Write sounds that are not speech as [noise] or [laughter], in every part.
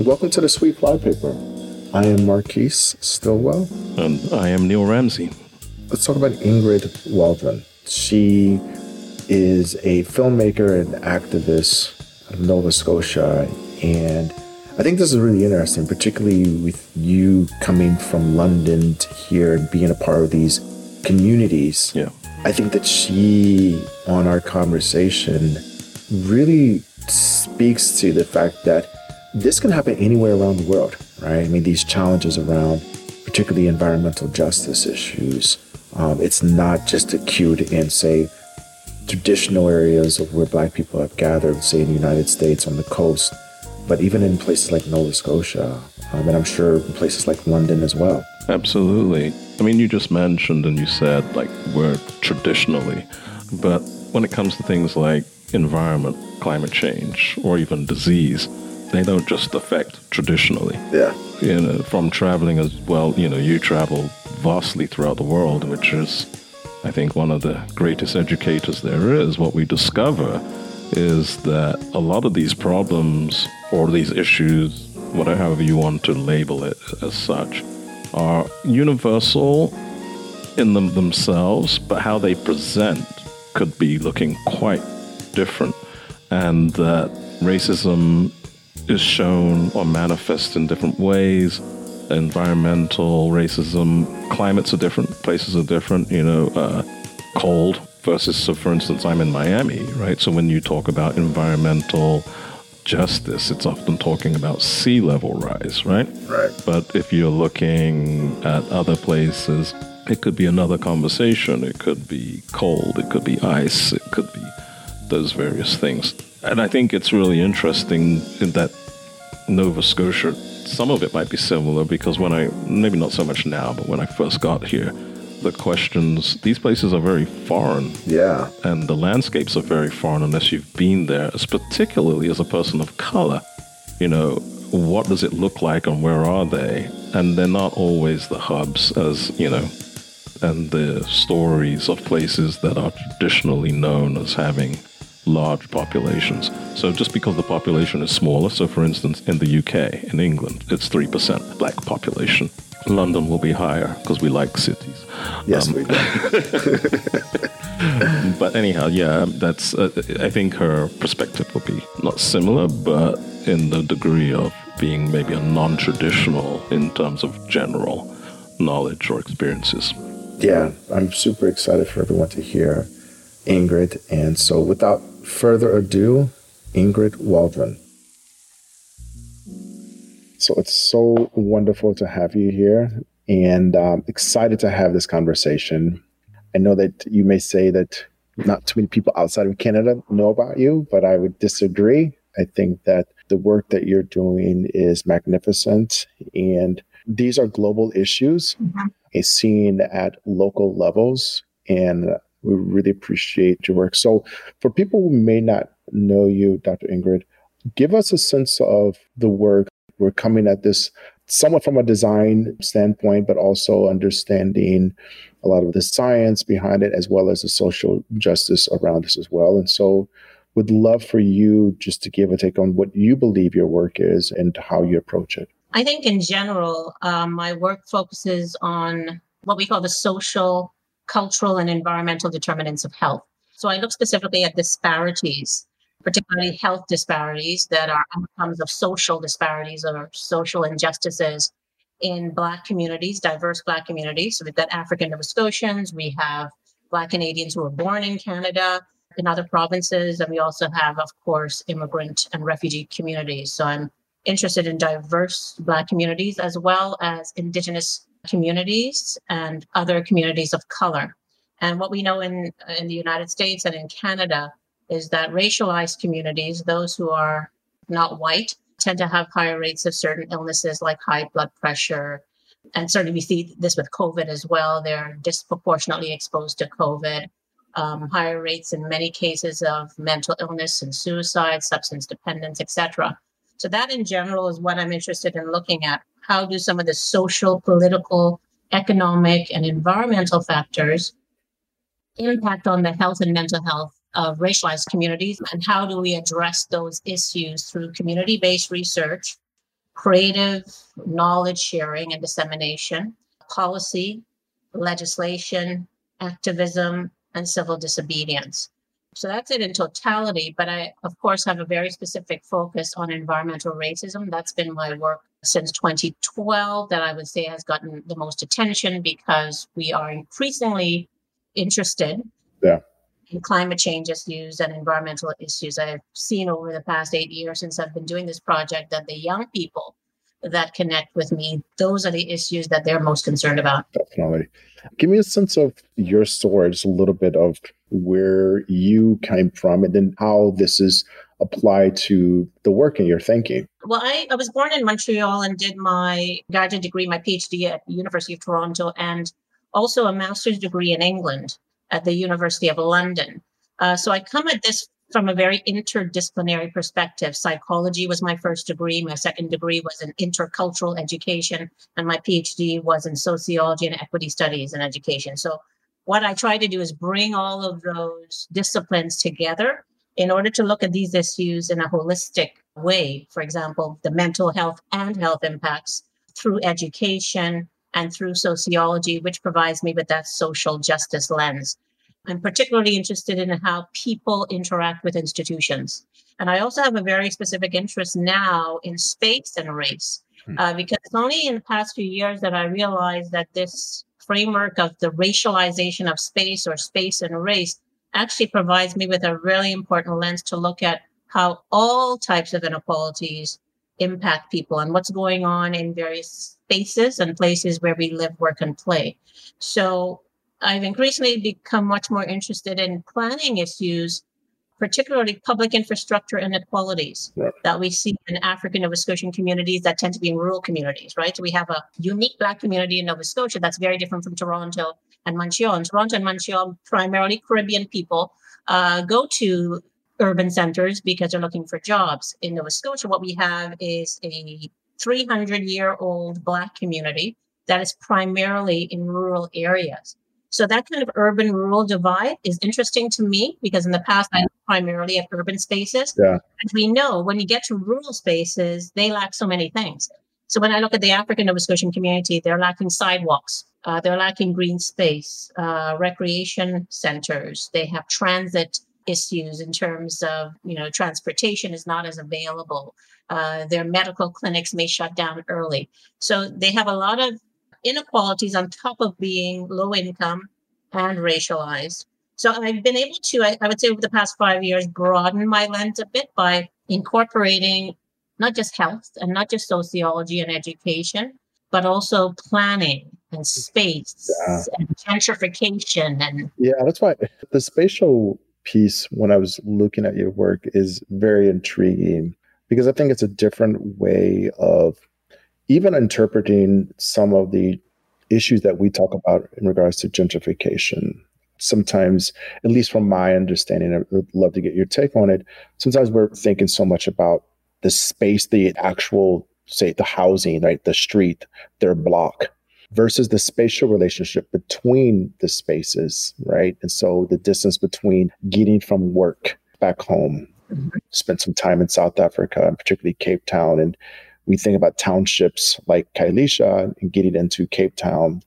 Welcome to the Sweet Fly Paper. I am Marquise Stillwell. And I am Neil Ramsey. Let's talk about Ingrid Waldron. She is a filmmaker and activist of Nova Scotia. And I think this is really interesting, particularly with you coming from London to here and being a part of these communities. Yeah. I think that she, on our conversation, really speaks to the fact that this can happen anywhere around the world, right? I mean, these challenges around particularly environmental justice issues, um, it's not just acute in, say, traditional areas of where Black people have gathered, say in the United States on the coast, but even in places like Nova Scotia, um, and I'm sure places like London as well. Absolutely. I mean, you just mentioned and you said like we're traditionally, but when it comes to things like environment, climate change, or even disease, they don't just affect traditionally. Yeah. You know, from traveling as well, you know, you travel vastly throughout the world, which is, I think, one of the greatest educators there is. What we discover is that a lot of these problems or these issues, whatever you want to label it as such, are universal in them themselves, but how they present could be looking quite different. And that racism is shown or manifests in different ways. Environmental racism, climates are different, places are different, you know, uh, cold versus, so for instance, I'm in Miami, right? So when you talk about environmental justice, it's often talking about sea level rise, right? Right. But if you're looking at other places, it could be another conversation. It could be cold. It could be ice. It could be those various things. And I think it's really interesting in that Nova Scotia, some of it might be similar because when I, maybe not so much now, but when I first got here, the questions, these places are very foreign. Yeah. And the landscapes are very foreign unless you've been there, as particularly as a person of color. You know, what does it look like and where are they? And they're not always the hubs as, you know, and the stories of places that are traditionally known as having large populations. So just because the population is smaller, so for instance, in the UK, in England, it's 3% black population. London will be higher because we like cities. Yes, um, we do. [laughs] but anyhow, yeah, that's. Uh, I think her perspective will be not similar, but in the degree of being maybe a non-traditional in terms of general knowledge or experiences. Yeah, I'm super excited for everyone to hear Ingrid. And so, without further ado, Ingrid Waldron. So it's so wonderful to have you here and um, excited to have this conversation. I know that you may say that not too many people outside of Canada know about you, but I would disagree. I think that the work that you're doing is magnificent and these are global issues mm-hmm. seen at local levels and we really appreciate your work. So, for people who may not know you, Dr. Ingrid, give us a sense of the work. We're coming at this somewhat from a design standpoint, but also understanding a lot of the science behind it, as well as the social justice around this as well. And so, would love for you just to give a take on what you believe your work is and how you approach it. I think in general, um, my work focuses on what we call the social cultural and environmental determinants of health. So I look specifically at disparities, particularly health disparities that are outcomes of social disparities or social injustices in Black communities, diverse Black communities. So we've got African Nova Scotians, we have Black Canadians who were born in Canada, in other provinces, and we also have, of course, immigrant and refugee communities. So I'm interested in diverse Black communities as well as Indigenous communities and other communities of color. And what we know in, in the United States and in Canada is that racialized communities, those who are not white, tend to have higher rates of certain illnesses like high blood pressure. And certainly we see this with COVID as well. They're disproportionately exposed to COVID. Um, higher rates in many cases of mental illness and suicide, substance dependence, etc. So that in general is what I'm interested in looking at. How do some of the social, political, economic, and environmental factors impact on the health and mental health of racialized communities and how do we address those issues through community based research, creative knowledge sharing and dissemination, policy, legislation, activism, and civil disobedience. So that's it in totality. But I, of course, have a very specific focus on environmental racism. That's been my work since 2012 that I would say has gotten the most attention because we are increasingly interested yeah. in climate change issues and environmental issues. I've seen over the past eight years since I've been doing this project that the young people that connect with me, those are the issues that they're most concerned about. Definitely. Give me a sense of your story, just a little bit of where you came from and then how this is applied to the work and your thinking. Well, I, I was born in Montreal and did my graduate degree, my PhD at the University of Toronto, and also a master's degree in England at the University of London. Uh, so I come at this from a very interdisciplinary perspective. Psychology was my first degree. My second degree was in intercultural education, and my PhD was in sociology and equity studies and education. So, what I try to do is bring all of those disciplines together in order to look at these issues in a holistic way. For example, the mental health and health impacts through education and through sociology, which provides me with that social justice lens. I'm particularly interested in how people interact with institutions. And I also have a very specific interest now in space and race, hmm. uh, because it's only in the past few years that I realized that this framework of the racialization of space or space and race actually provides me with a really important lens to look at how all types of inequalities impact people and what's going on in various spaces and places where we live, work, and play. So I've increasingly become much more interested in planning issues, particularly public infrastructure inequalities right. that we see in African Nova Scotian communities that tend to be in rural communities, right? So we have a unique Black community in Nova Scotia that's very different from Toronto and Montreal. In Toronto and Montreal, primarily Caribbean people uh, go to urban centers because they're looking for jobs. In Nova Scotia, what we have is a 300 year old Black community that is primarily in rural areas. So that kind of urban rural divide is interesting to me because in the past I primarily at urban spaces. Yeah. As we know, when you get to rural spaces, they lack so many things. So when I look at the African Nova Scotian community, they're lacking sidewalks, uh, they're lacking green space, uh, recreation centers. They have transit issues in terms of you know transportation is not as available. Uh, their medical clinics may shut down early, so they have a lot of inequalities on top of being low income and racialized. So I've been able to, I, I, would say over the past five years, broaden my lens a bit by incorporating not just health and not just sociology and education, but also planning and space yeah. and gentrification and yeah that's why the spatial piece when i was looking at your work is very intriguing because i think it's a different way of even interpreting some of the issues that we talk about in regards to gentrification. Sometimes, at least from my understanding, I would love to get your take on it. Sometimes we're thinking so much about the space, the actual, say, the housing, right, the street, their block, versus the spatial relationship between the spaces, right? And so the distance between getting from work back home, mm-hmm. spent some time in South Africa, and particularly Cape Town, and we think about townships like Khayelitsha and getting into Cape Town,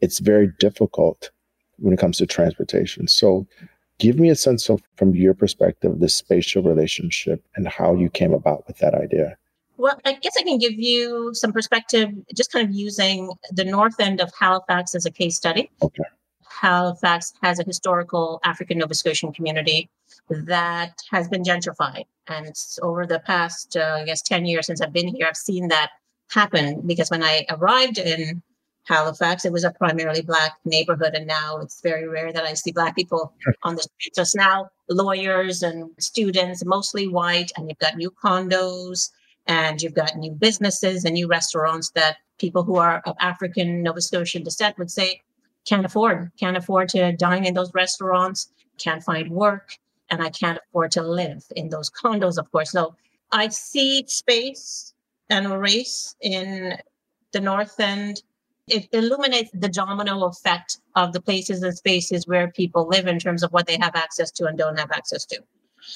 it's very difficult when it comes to transportation. So, give me a sense of, from your perspective, the spatial relationship and how you came about with that idea. Well, I guess I can give you some perspective just kind of using the north end of Halifax as a case study. Okay. Halifax has a historical African Nova Scotian community that has been gentrified. And it's over the past, uh, I guess, 10 years since I've been here, I've seen that happen because when I arrived in Halifax, it was a primarily Black neighborhood. And now it's very rare that I see Black people [laughs] on the streets. Just now, lawyers and students, mostly white, and you've got new condos and you've got new businesses and new restaurants that people who are of African Nova Scotian descent would say can't afford, can't afford to dine in those restaurants, can't find work and I can't afford to live in those condos, of course. So I see space and race in the North End it illuminates the domino effect of the places and spaces where people live in terms of what they have access to and don't have access to.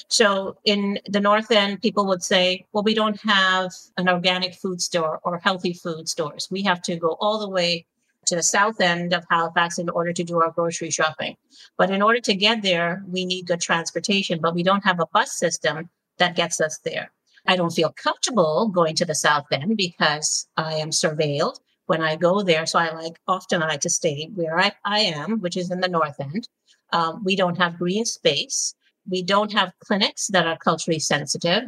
So in the North End, people would say, well, we don't have an organic food store or healthy food stores. We have to go all the way to the south end of Halifax in order to do our grocery shopping. But in order to get there, we need good transportation, but we don't have a bus system that gets us there. I don't feel comfortable going to the south end because I am surveilled when I go there. So I like often I like to stay where I, I am, which is in the north end. Um, we don't have green space. We don't have clinics that are culturally sensitive.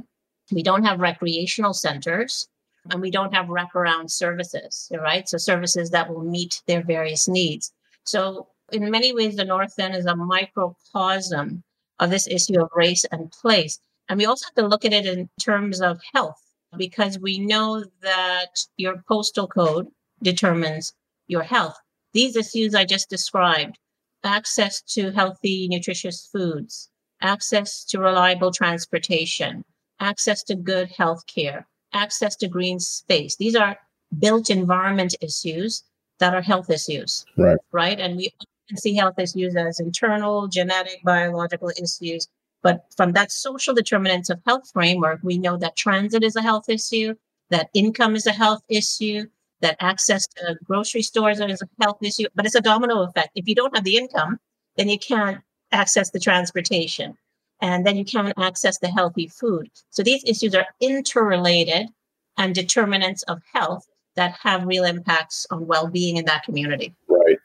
We don't have recreational centers and we don't have wraparound services, right? So services that will meet their various needs. So in many ways, the North End is a microcosm of this issue of race and place. And we also have to look at it in terms of health because we know that your postal code determines your health. These issues I just described access to healthy, nutritious foods, access to reliable transportation, access to good health care, access to green space. These are built environment issues that are health issues. Right. Right. And we often see health issues as internal, genetic, biological issues. But from that social determinants of health framework, we know that transit is a health issue, that income is a health issue, that access to grocery stores is a health issue, but it's a domino effect. If you don't have the income, then you can't access the transportation and then you can't access the healthy food. So these issues are interrelated and determinants of health that have real impacts on well-being in that community. Right.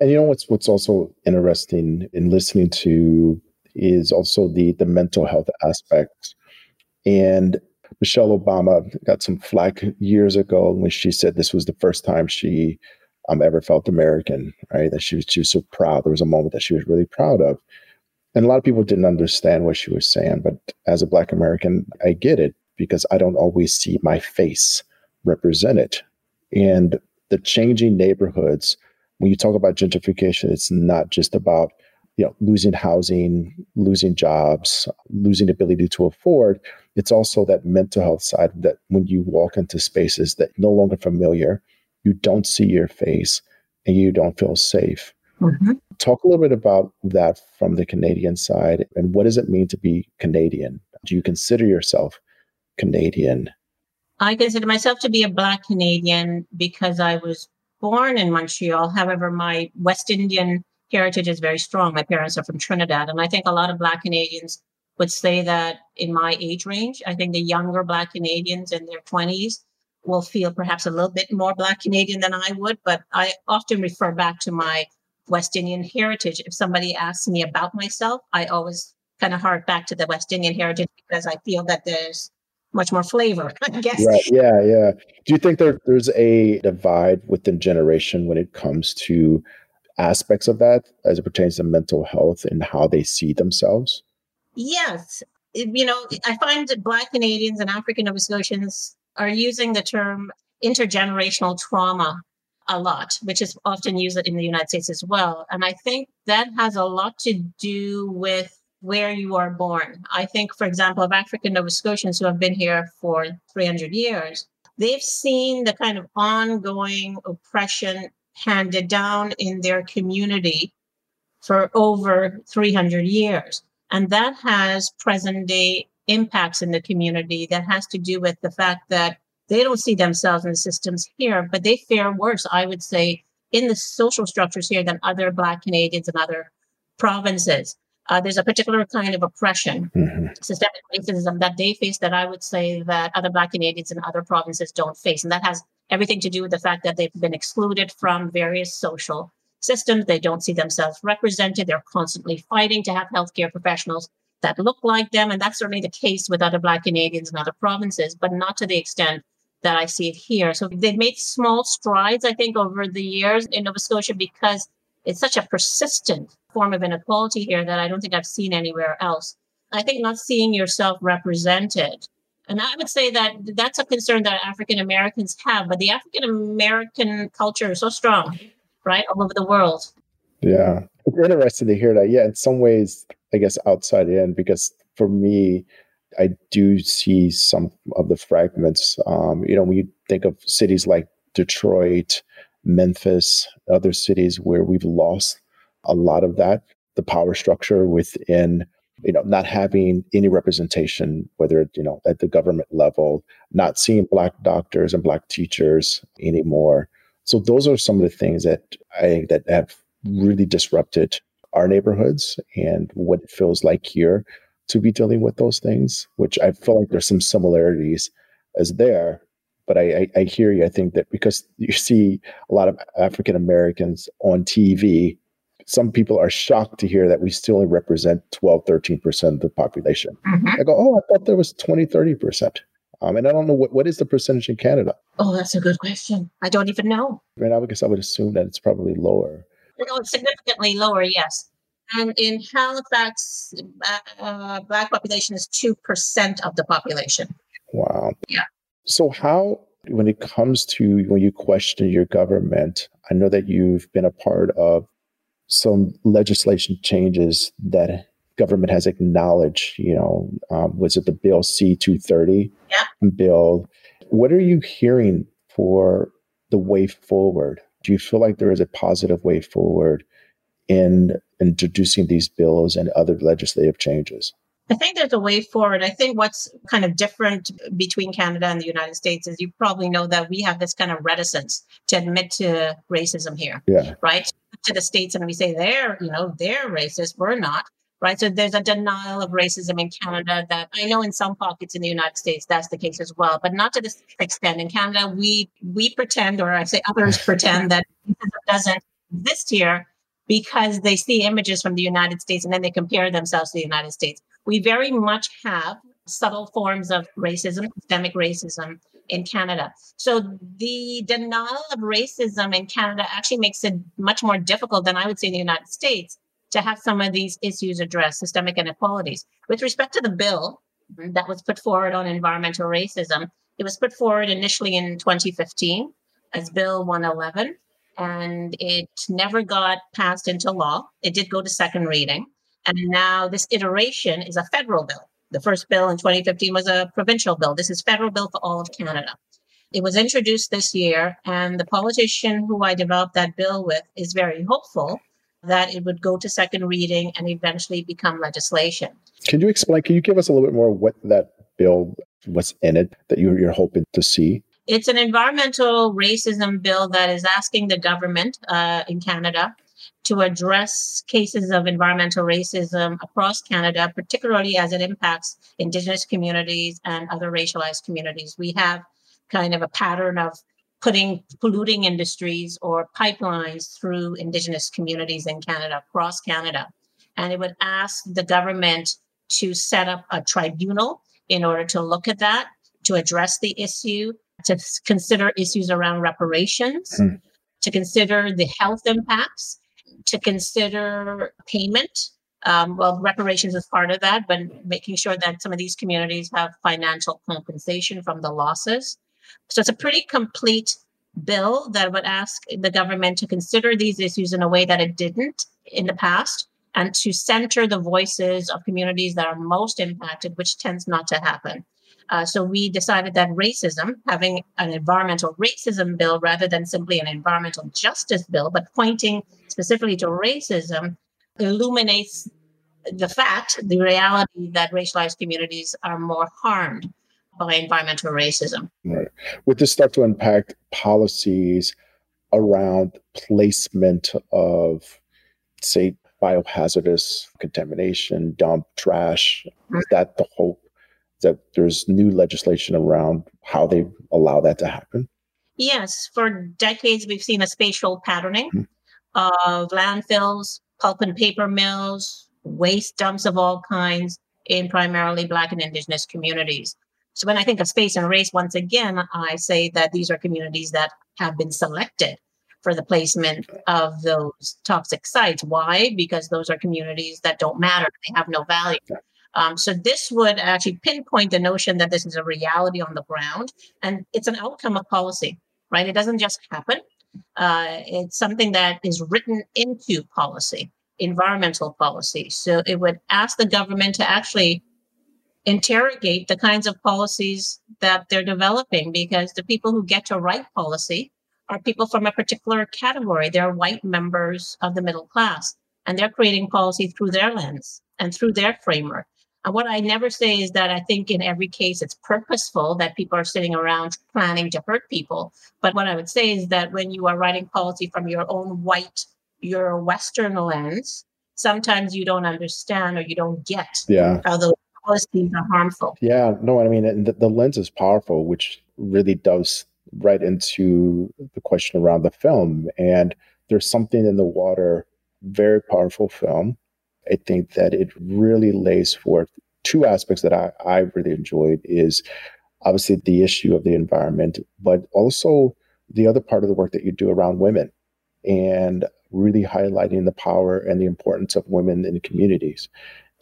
And you know what's what's also interesting in listening to is also the the mental health aspect. And Michelle Obama got some flack years ago when she said this was the first time she um, ever felt American, right? That she was, she was so proud. There was a moment that she was really proud of. And a lot of people didn't understand what she was saying. But as a Black American, I get it because I don't always see my face represented. And the changing neighborhoods, when you talk about gentrification, it's not just about you know losing housing, losing jobs, losing ability to afford. It's also that mental health side that when you walk into spaces that no longer familiar, you don't see your face and you don't feel safe. Mm-hmm. Talk a little bit about that from the Canadian side and what does it mean to be Canadian? Do you consider yourself Canadian? I consider myself to be a Black Canadian because I was born in Montreal. However, my West Indian heritage is very strong. My parents are from Trinidad. And I think a lot of Black Canadians would say that in my age range, I think the younger Black Canadians in their 20s will feel perhaps a little bit more Black Canadian than I would. But I often refer back to my West Indian heritage. If somebody asks me about myself, I always kind of hark back to the West Indian heritage because I feel that there's much more flavor, [laughs] I guess. Right. Yeah. Yeah. Do you think there, there's a divide within generation when it comes to aspects of that as it pertains to mental health and how they see themselves? Yes. You know, I find that Black Canadians and African Nova Scotians are using the term intergenerational trauma a lot, which is often used in the United States as well. And I think that has a lot to do with where you are born. I think, for example, of African Nova Scotians who have been here for 300 years, they've seen the kind of ongoing oppression handed down in their community for over 300 years. And that has present day impacts in the community that has to do with the fact that they don't see themselves in the systems here, but they fare worse, I would say, in the social structures here than other Black Canadians and other provinces. Uh, there's a particular kind of oppression, mm-hmm. systemic racism that they face that I would say that other Black Canadians and other provinces don't face. And that has everything to do with the fact that they've been excluded from various social systems. They don't see themselves represented. They're constantly fighting to have healthcare professionals that look like them. And that's certainly the case with other Black Canadians and other provinces, but not to the extent that I see it here. So they've made small strides, I think, over the years in Nova Scotia because it's such a persistent form of inequality here that I don't think I've seen anywhere else. I think not seeing yourself represented. And I would say that that's a concern that African Americans have, but the African American culture is so strong, right, all over the world. Yeah. It's interesting to hear that. Yeah, in some ways, I guess outside in, because for me, I do see some of the fragments. Um, you know, when you think of cities like Detroit Memphis, other cities where we've lost a lot of that, the power structure within, you know, not having any representation, whether, you know, at the government level, not seeing Black doctors and Black teachers anymore. So those are some of the things that I that have really disrupted our neighborhoods and what it feels like here to be dealing with those things, which I feel like there's some similarities as there. But I, I, I hear you. I think that because you see a lot of African Americans on TV, some people are shocked to hear that we still only represent 12, 13% of the population. Mm-hmm. I go, oh, I thought there was 20, 30%. Um, and I don't know what, what is the percentage in Canada? Oh, that's a good question. I don't even know. Right mean, I guess I would assume that it's probably lower. No, it's significantly lower, yes. And in Halifax, uh, Black population is 2% of the population. Wow. Yeah. So, how, when it comes to when you question your government, I know that you've been a part of some legislation changes that government has acknowledged, you know, um, was it the bill C230 yeah. bill? What are you hearing for the way forward? Do you feel like there is a positive way forward in introducing these bills and other legislative changes? I think there's a way forward. I think what's kind of different between Canada and the United States is you probably know that we have this kind of reticence to admit to racism here. Yeah. Right? To the states and we say they're, you know, they're racist, we're not. Right. So there's a denial of racism in Canada that I know in some pockets in the United States that's the case as well, but not to this extent. In Canada, we we pretend, or I say others pretend that racism doesn't exist here because they see images from the United States and then they compare themselves to the United States. We very much have subtle forms of racism, systemic racism in Canada. So the denial of racism in Canada actually makes it much more difficult than I would say in the United States to have some of these issues addressed, systemic inequalities. With respect to the bill mm-hmm. that was put forward on environmental racism, it was put forward initially in 2015 as Bill 111 and it never got passed into law. It did go to second reading. And now this iteration is a federal bill. The first bill in 2015 was a provincial bill. This is federal bill for all of Canada. It was introduced this year, and the politician who I developed that bill with is very hopeful that it would go to second reading and eventually become legislation. Can you explain? Can you give us a little bit more what that bill what's in it that you're, you're hoping to see? It's an environmental racism bill that is asking the government uh, in Canada to address cases of environmental racism across Canada, particularly as it impacts Indigenous communities and other racialized communities. We have kind of a pattern of putting polluting industries or pipelines through Indigenous communities in Canada, across Canada. And it would ask the government to set up a tribunal in order to look at that, to address the issue, to consider issues around reparations, mm. to consider the health impacts, to consider payment. Um, well, reparations is part of that, but making sure that some of these communities have financial compensation from the losses. So it's a pretty complete bill that would ask the government to consider these issues in a way that it didn't in the past and to center the voices of communities that are most impacted, which tends not to happen. Uh, so we decided that racism, having an environmental racism bill rather than simply an environmental justice bill, but pointing specifically to racism, illuminates the fact, the reality that racialized communities are more harmed by environmental racism. Right. Would this start to impact policies around placement of, say, biohazardous contamination, dump, trash? Mm-hmm. Is that the hope that there's new legislation around how they allow that to happen? Yes, for decades we've seen a spatial patterning mm-hmm. of landfills, pulp and paper mills, waste dumps of all kinds in primarily Black and Indigenous communities. So when I think of space and race, once again, I say that these are communities that have been selected for the placement of those toxic sites. Why? Because those are communities that don't matter, they have no value. Um, so this would actually pinpoint the notion that this is a reality on the ground, and it's an outcome of policy, right? It doesn't just happen. Uh, it's something that is written into policy, environmental policy. So it would ask the government to actually interrogate the kinds of policies that they're developing, because the people who get to write policy are people from a particular category. They're white members of the middle class, and they're creating policy through their lens and through their framework. And what I never say is that I think in every case it's purposeful that people are sitting around planning to hurt people. But what I would say is that when you are writing policy from your own white, your Western lens, sometimes you don't understand or you don't get yeah. how those policies are harmful. Yeah, no, I mean, the, the lens is powerful, which really does right into the question around the film. And there's something in the water, very powerful film. I think that it really lays forth two aspects that I, I really enjoyed is obviously the issue of the environment, but also the other part of the work that you do around women and really highlighting the power and the importance of women in communities.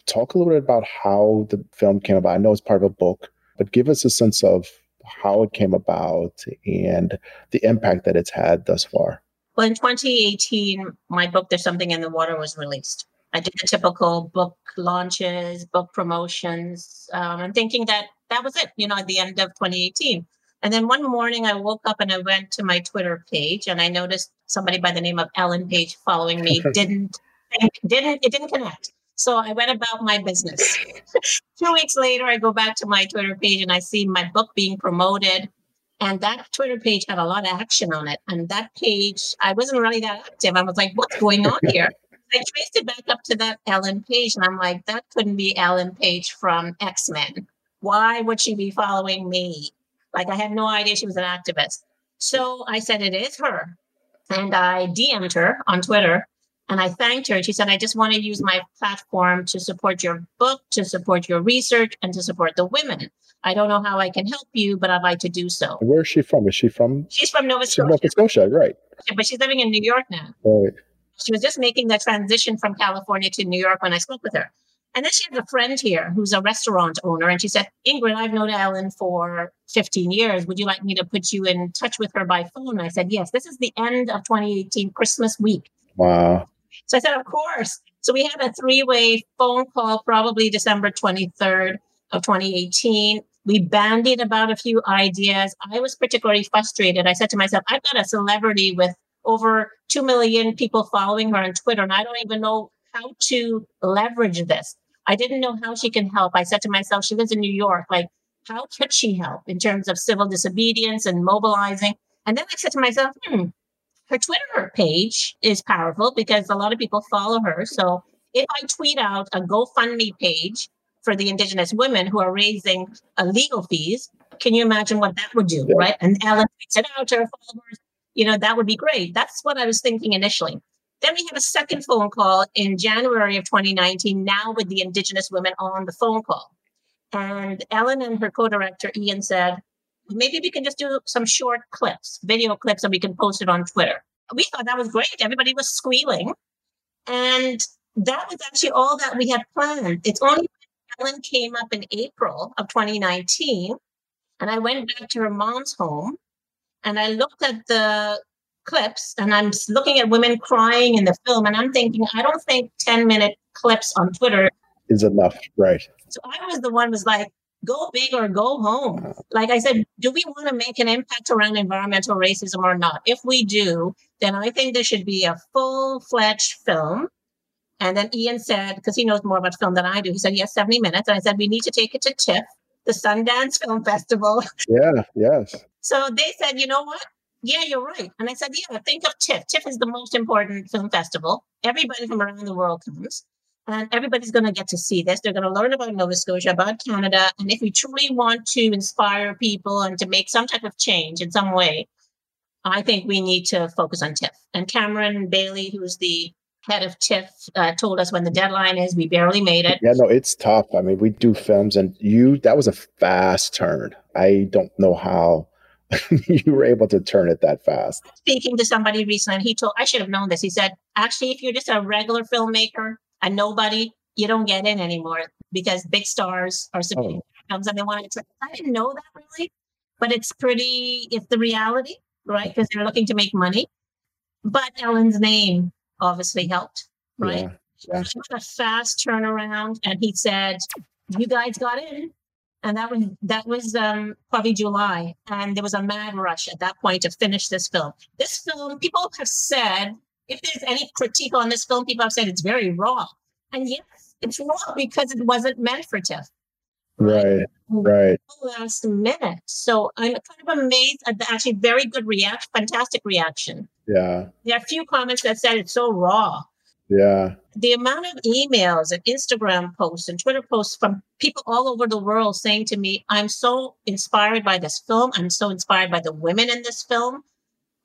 Talk a little bit about how the film came about. I know it's part of a book, but give us a sense of how it came about and the impact that it's had thus far. Well, in 2018, my book, There's Something in the Water, was released. I did the typical book launches, book promotions. Um, I'm thinking that that was it, you know, at the end of 2018. And then one morning I woke up and I went to my Twitter page and I noticed somebody by the name of Ellen Page following me [laughs] didn't didn't it didn't connect. So I went about my business. [laughs] Two weeks later, I go back to my Twitter page and I see my book being promoted. And that Twitter page had a lot of action on it. And that page, I wasn't really that active. I was like, what's going on [laughs] here? I traced it back up to that Ellen Page, and I'm like, that couldn't be Ellen Page from X Men. Why would she be following me? Like, I had no idea she was an activist. So I said, it is her. And I DM'd her on Twitter and I thanked her. And she said, I just want to use my platform to support your book, to support your research, and to support the women. I don't know how I can help you, but I'd like to do so. Where is she from? Is she from? She's from Nova Scotia. Nova Scotia, right. But she's living in New York now. Right. She was just making the transition from California to New York when I spoke with her. And then she has a friend here who's a restaurant owner. And she said, Ingrid, I've known Ellen for 15 years. Would you like me to put you in touch with her by phone? And I said, yes. This is the end of 2018, Christmas week. Wow. So I said, of course. So we had a three way phone call, probably December 23rd of 2018. We bandied about a few ideas. I was particularly frustrated. I said to myself, I've got a celebrity with over 2 million people following her on Twitter, and I don't even know how to leverage this. I didn't know how she can help. I said to myself, she lives in New York. Like, how could she help in terms of civil disobedience and mobilizing? And then I said to myself, hmm, her Twitter page is powerful because a lot of people follow her. So if I tweet out a GoFundMe page for the Indigenous women who are raising uh, legal fees, can you imagine what that would do, yeah. right? And Ellen tweets it out to her followers you know, that would be great. That's what I was thinking initially. Then we have a second phone call in January of 2019, now with the Indigenous women on the phone call. And Ellen and her co director, Ian, said, maybe we can just do some short clips, video clips, and we can post it on Twitter. We thought that was great. Everybody was squealing. And that was actually all that we had planned. It's only when Ellen came up in April of 2019. And I went back to her mom's home and I looked at the clips and I'm looking at women crying in the film and I'm thinking, I don't think 10 minute clips on Twitter is enough. Right. So I was the one was like, go big or go home. Like I said, do we want to make an impact around environmental racism or not? If we do, then I think there should be a full fledged film. And then Ian said, because he knows more about film than I do, he said, yes, 70 minutes. And I said, we need to take it to TIFF, the Sundance Film Festival. Yeah, yes. So they said, you know what? Yeah, you're right. And I said, yeah, think of TIFF. TIFF is the most important film festival. Everybody from around the world comes. And everybody's going to get to see this. They're going to learn about Nova Scotia, about Canada. And if we truly want to inspire people and to make some type of change in some way, I think we need to focus on TIFF. And Cameron Bailey, who's the head of TIFF, uh, told us when the deadline is. We barely made it. Yeah, no, it's tough. I mean, we do films, and you, that was a fast turn. I don't know how [laughs] you were able to turn it that fast. Speaking to somebody recently, he told I should have known this. He said, actually, if you're just a regular filmmaker and nobody, you don't get in anymore because big stars are submitting oh. films and they want to. I didn't know that really, but it's pretty. It's the reality, right? Because they're looking to make money. But Ellen's name obviously helped, right? Yeah. Yeah. She was a fast turnaround, and he said, "You guys got in." And that was that was um, probably July, and there was a mad rush at that point to finish this film. This film, people have said, if there's any critique on this film, people have said it's very raw, and yes, it's raw because it wasn't meant for TIFF. Right, right. Last minute, so I'm kind of amazed at the actually very good reaction, fantastic reaction. Yeah, there are a few comments that said it's so raw. Yeah. The amount of emails and Instagram posts and Twitter posts from people all over the world saying to me, I'm so inspired by this film. I'm so inspired by the women in this film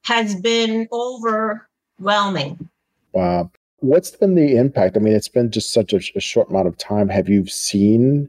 has been overwhelming. Wow. What's been the impact? I mean, it's been just such a, a short amount of time. Have you seen,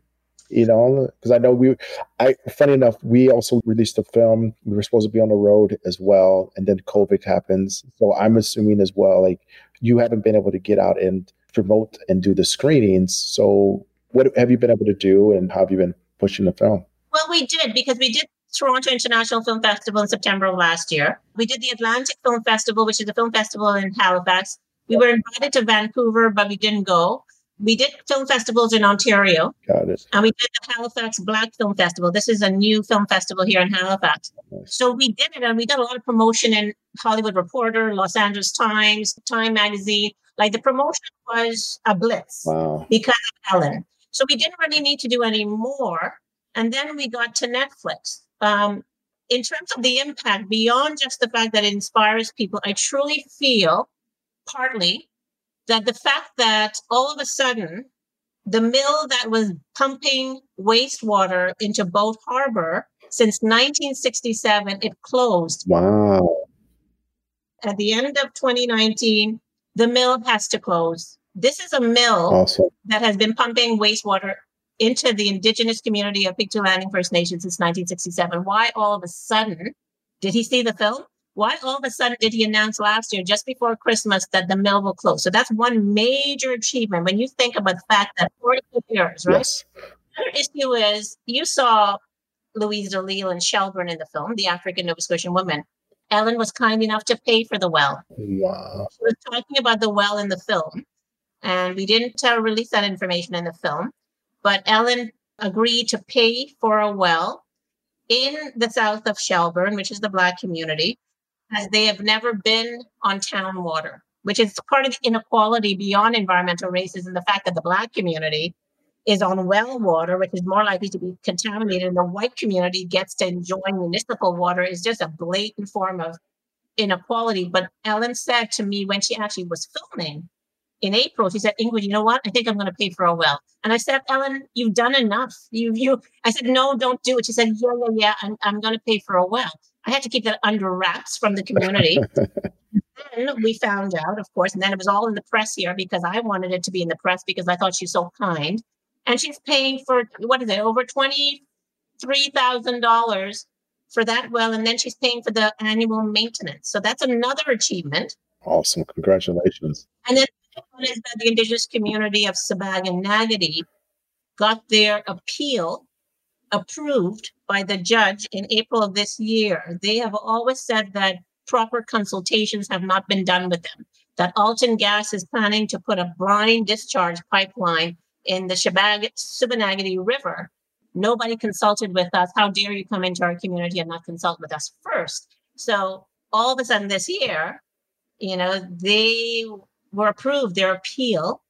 you know, because I know we, I, funny enough, we also released a film. We were supposed to be on the road as well. And then COVID happens. So I'm assuming as well, like, you haven't been able to get out and promote and do the screenings. So, what have you been able to do, and how have you been pushing the film? Well, we did because we did Toronto International Film Festival in September of last year. We did the Atlantic Film Festival, which is a film festival in Halifax. We were invited to Vancouver, but we didn't go. We did film festivals in Ontario. Got it. And we did the Halifax Black Film Festival. This is a new film festival here in Halifax. Nice. So we did it, and we did a lot of promotion in Hollywood Reporter, Los Angeles Times, Time Magazine. Like the promotion was a blitz wow. because of Ellen. So we didn't really need to do any more. And then we got to Netflix. Um, in terms of the impact, beyond just the fact that it inspires people, I truly feel partly that the fact that all of a sudden the mill that was pumping wastewater into Boat Harbor since 1967, it closed. Wow. At the end of 2019, the mill has to close. This is a mill awesome. that has been pumping wastewater into the indigenous community of Pictou Landing First Nation since 1967. Why all of a sudden did he see the film? Why all of a sudden did he announce last year, just before Christmas, that the mill will close? So that's one major achievement when you think about the fact that 40 years, right? Yes. Another issue is you saw Louise Delisle and Shelburne in the film, the African Nova Scotian woman. Ellen was kind enough to pay for the well. Wow. She was talking about the well in the film, and we didn't uh, release that information in the film, but Ellen agreed to pay for a well in the south of Shelburne, which is the Black community, as they have never been on town water, which is part of the inequality beyond environmental racism, the fact that the Black community is on well water, which is more likely to be contaminated, and the white community gets to enjoy municipal water is just a blatant form of inequality. But Ellen said to me when she actually was filming in April, she said, Ingrid, you know what? I think I'm going to pay for a well. And I said, Ellen, you've done enough. You, you, I said, no, don't do it. She said, yeah, yeah, yeah, I'm, I'm going to pay for a well. I had to keep that under wraps from the community. [laughs] then we found out, of course, and then it was all in the press here because I wanted it to be in the press because I thought she's so kind. And she's paying for what is it, over twenty three thousand dollars for that well, and then she's paying for the annual maintenance. So that's another achievement. Awesome. Congratulations. And then one is that the indigenous community of Sipekne'katik got their appeal approved by the judge in April of this year. They have always said that proper consultations have not been done with them, that Alton Gas is planning to put a brine discharge pipeline in the Shubenacadie River. Nobody consulted with us. How dare you come into our community and not consult with us first? So all of a sudden this year, you know, they were approved, their appeal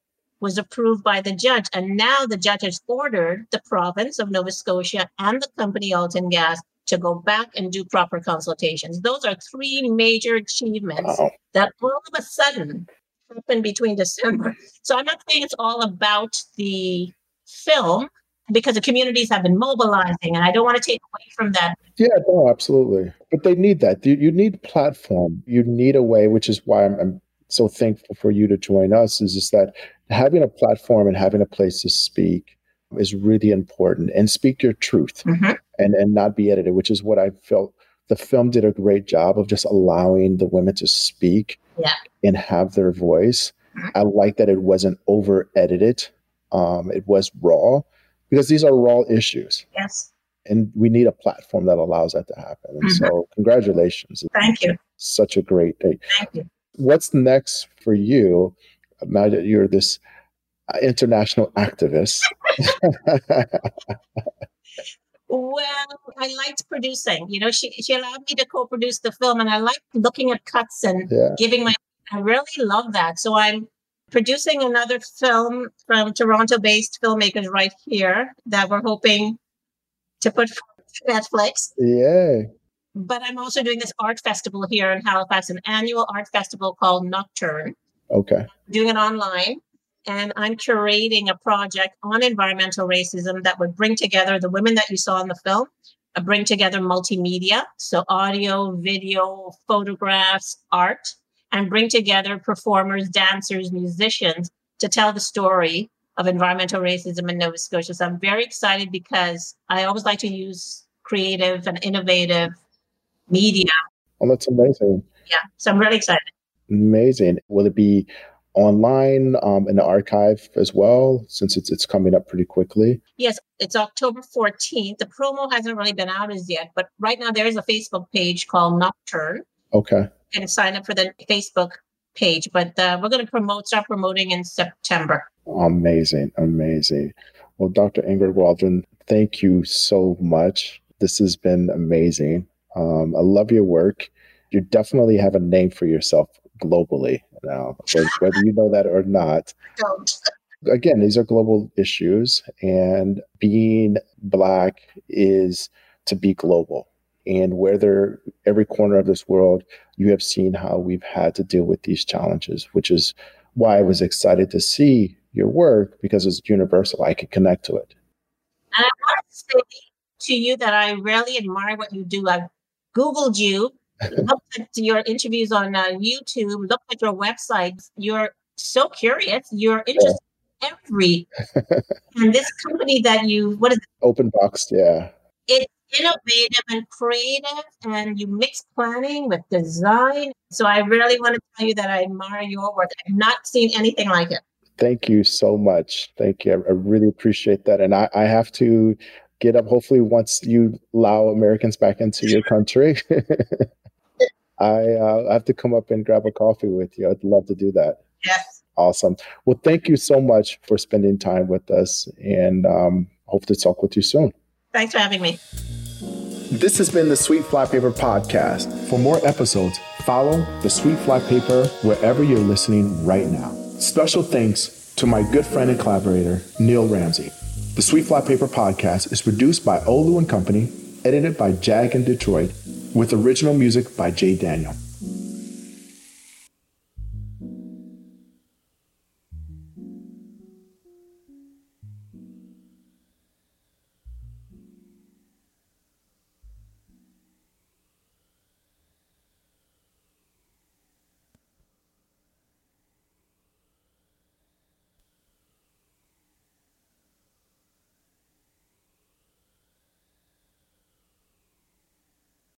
was approved by the judge. And now the judge has ordered the province of Nova Scotia and the company Alton Gas to go back and do proper consultations. Those are three major achievements wow. that all of a sudden happened between December. [laughs] So I'm not saying it's all about the film because the communities have been mobilizing and I don't want to take away from that. Yeah, no, absolutely. But they need that. You, you need platform. You need a way, which is why I'm, I'm so thankful for you to join us, is just that having a platform and having a place to speak is really important and speak your truth mm-hmm. and, and not be edited, which is what I felt the film did a great job of just allowing the women to speak yeah. and have their voice. Mm-hmm. I like that it wasn't over edited. Um, it was raw because these are raw issues. Yes. And we need a platform that allows that to happen. And mm-hmm. so, congratulations. Thank you. Such a great day. Thank you. What's next for you now that you're this uh, international activist? Well, I liked producing. You know, she she allowed me to co-produce the film, and I liked looking at cuts and yeah. giving my. I really love that. So I'm producing another film from Toronto-based filmmakers right here that we're hoping to put [laughs] on Netflix. Yeah. But I'm also doing this art festival here in Halifax, an annual art festival called Nocturne. Okay. Doing it online. And I'm curating a project on environmental racism that would bring together the women that you saw in the film, uh, bring together multimedia, so audio, video, photographs, art, and bring together performers, dancers, musicians to tell the story of environmental racism in Nova Scotia. So I'm very excited because I always like to use creative and innovative media. Oh, that's amazing. Yeah. So I'm really excited. Amazing. Will it be online um, in the archive as well, since it's it's coming up pretty quickly? Yes, it's October 14th. The promo hasn't really been out as yet, but right now there is a Facebook page called Nocturne. Okay. You can sign up for the Facebook page, but uh, we're going to promote, start promoting in September. Amazing, amazing. Well, Dr. Ingrid Waldron, thank you so much. This has been amazing. Um, I love your work. You definitely have a name for yourself globally now, whether you know that or not. [laughs] Again, these are global issues, and being Black is to be global. And whether every corner of this world, you have seen how we've had to deal with these challenges, which is why I was excited to see your work because it's universal. I could connect to it. And I want to say to you that I really admire what you do. I've Googled you, looked at your interviews on uh, YouTube, looked at your website. You're so curious. You're interested yeah. in every. [laughs] and this company that you, what is it? Open Box, yeah. It's innovative and creative, and you mix planning with design. So I really want to tell you that I admire your work. I've not seen anything like it. Thank you so much. Thank you. I, I really appreciate that. And I, I have to get up hopefully once you allow Americans back into your country. [laughs] I uh, have to come up and grab a coffee with you. I'd love to do that. Yes. Awesome. Well, thank you so much for spending time with us and um, hope to talk with you soon. Thanks for having me. This has been the Sweet Flypaper Podcast. For more episodes, follow the Sweet Flypaper wherever you're listening right now. Special thanks to my good friend and collaborator, Neil Ramsey. The Sweet Fly Paper Podcast is produced by Olu and Company, edited by Jag in Detroit, with original music by Jay Daniel.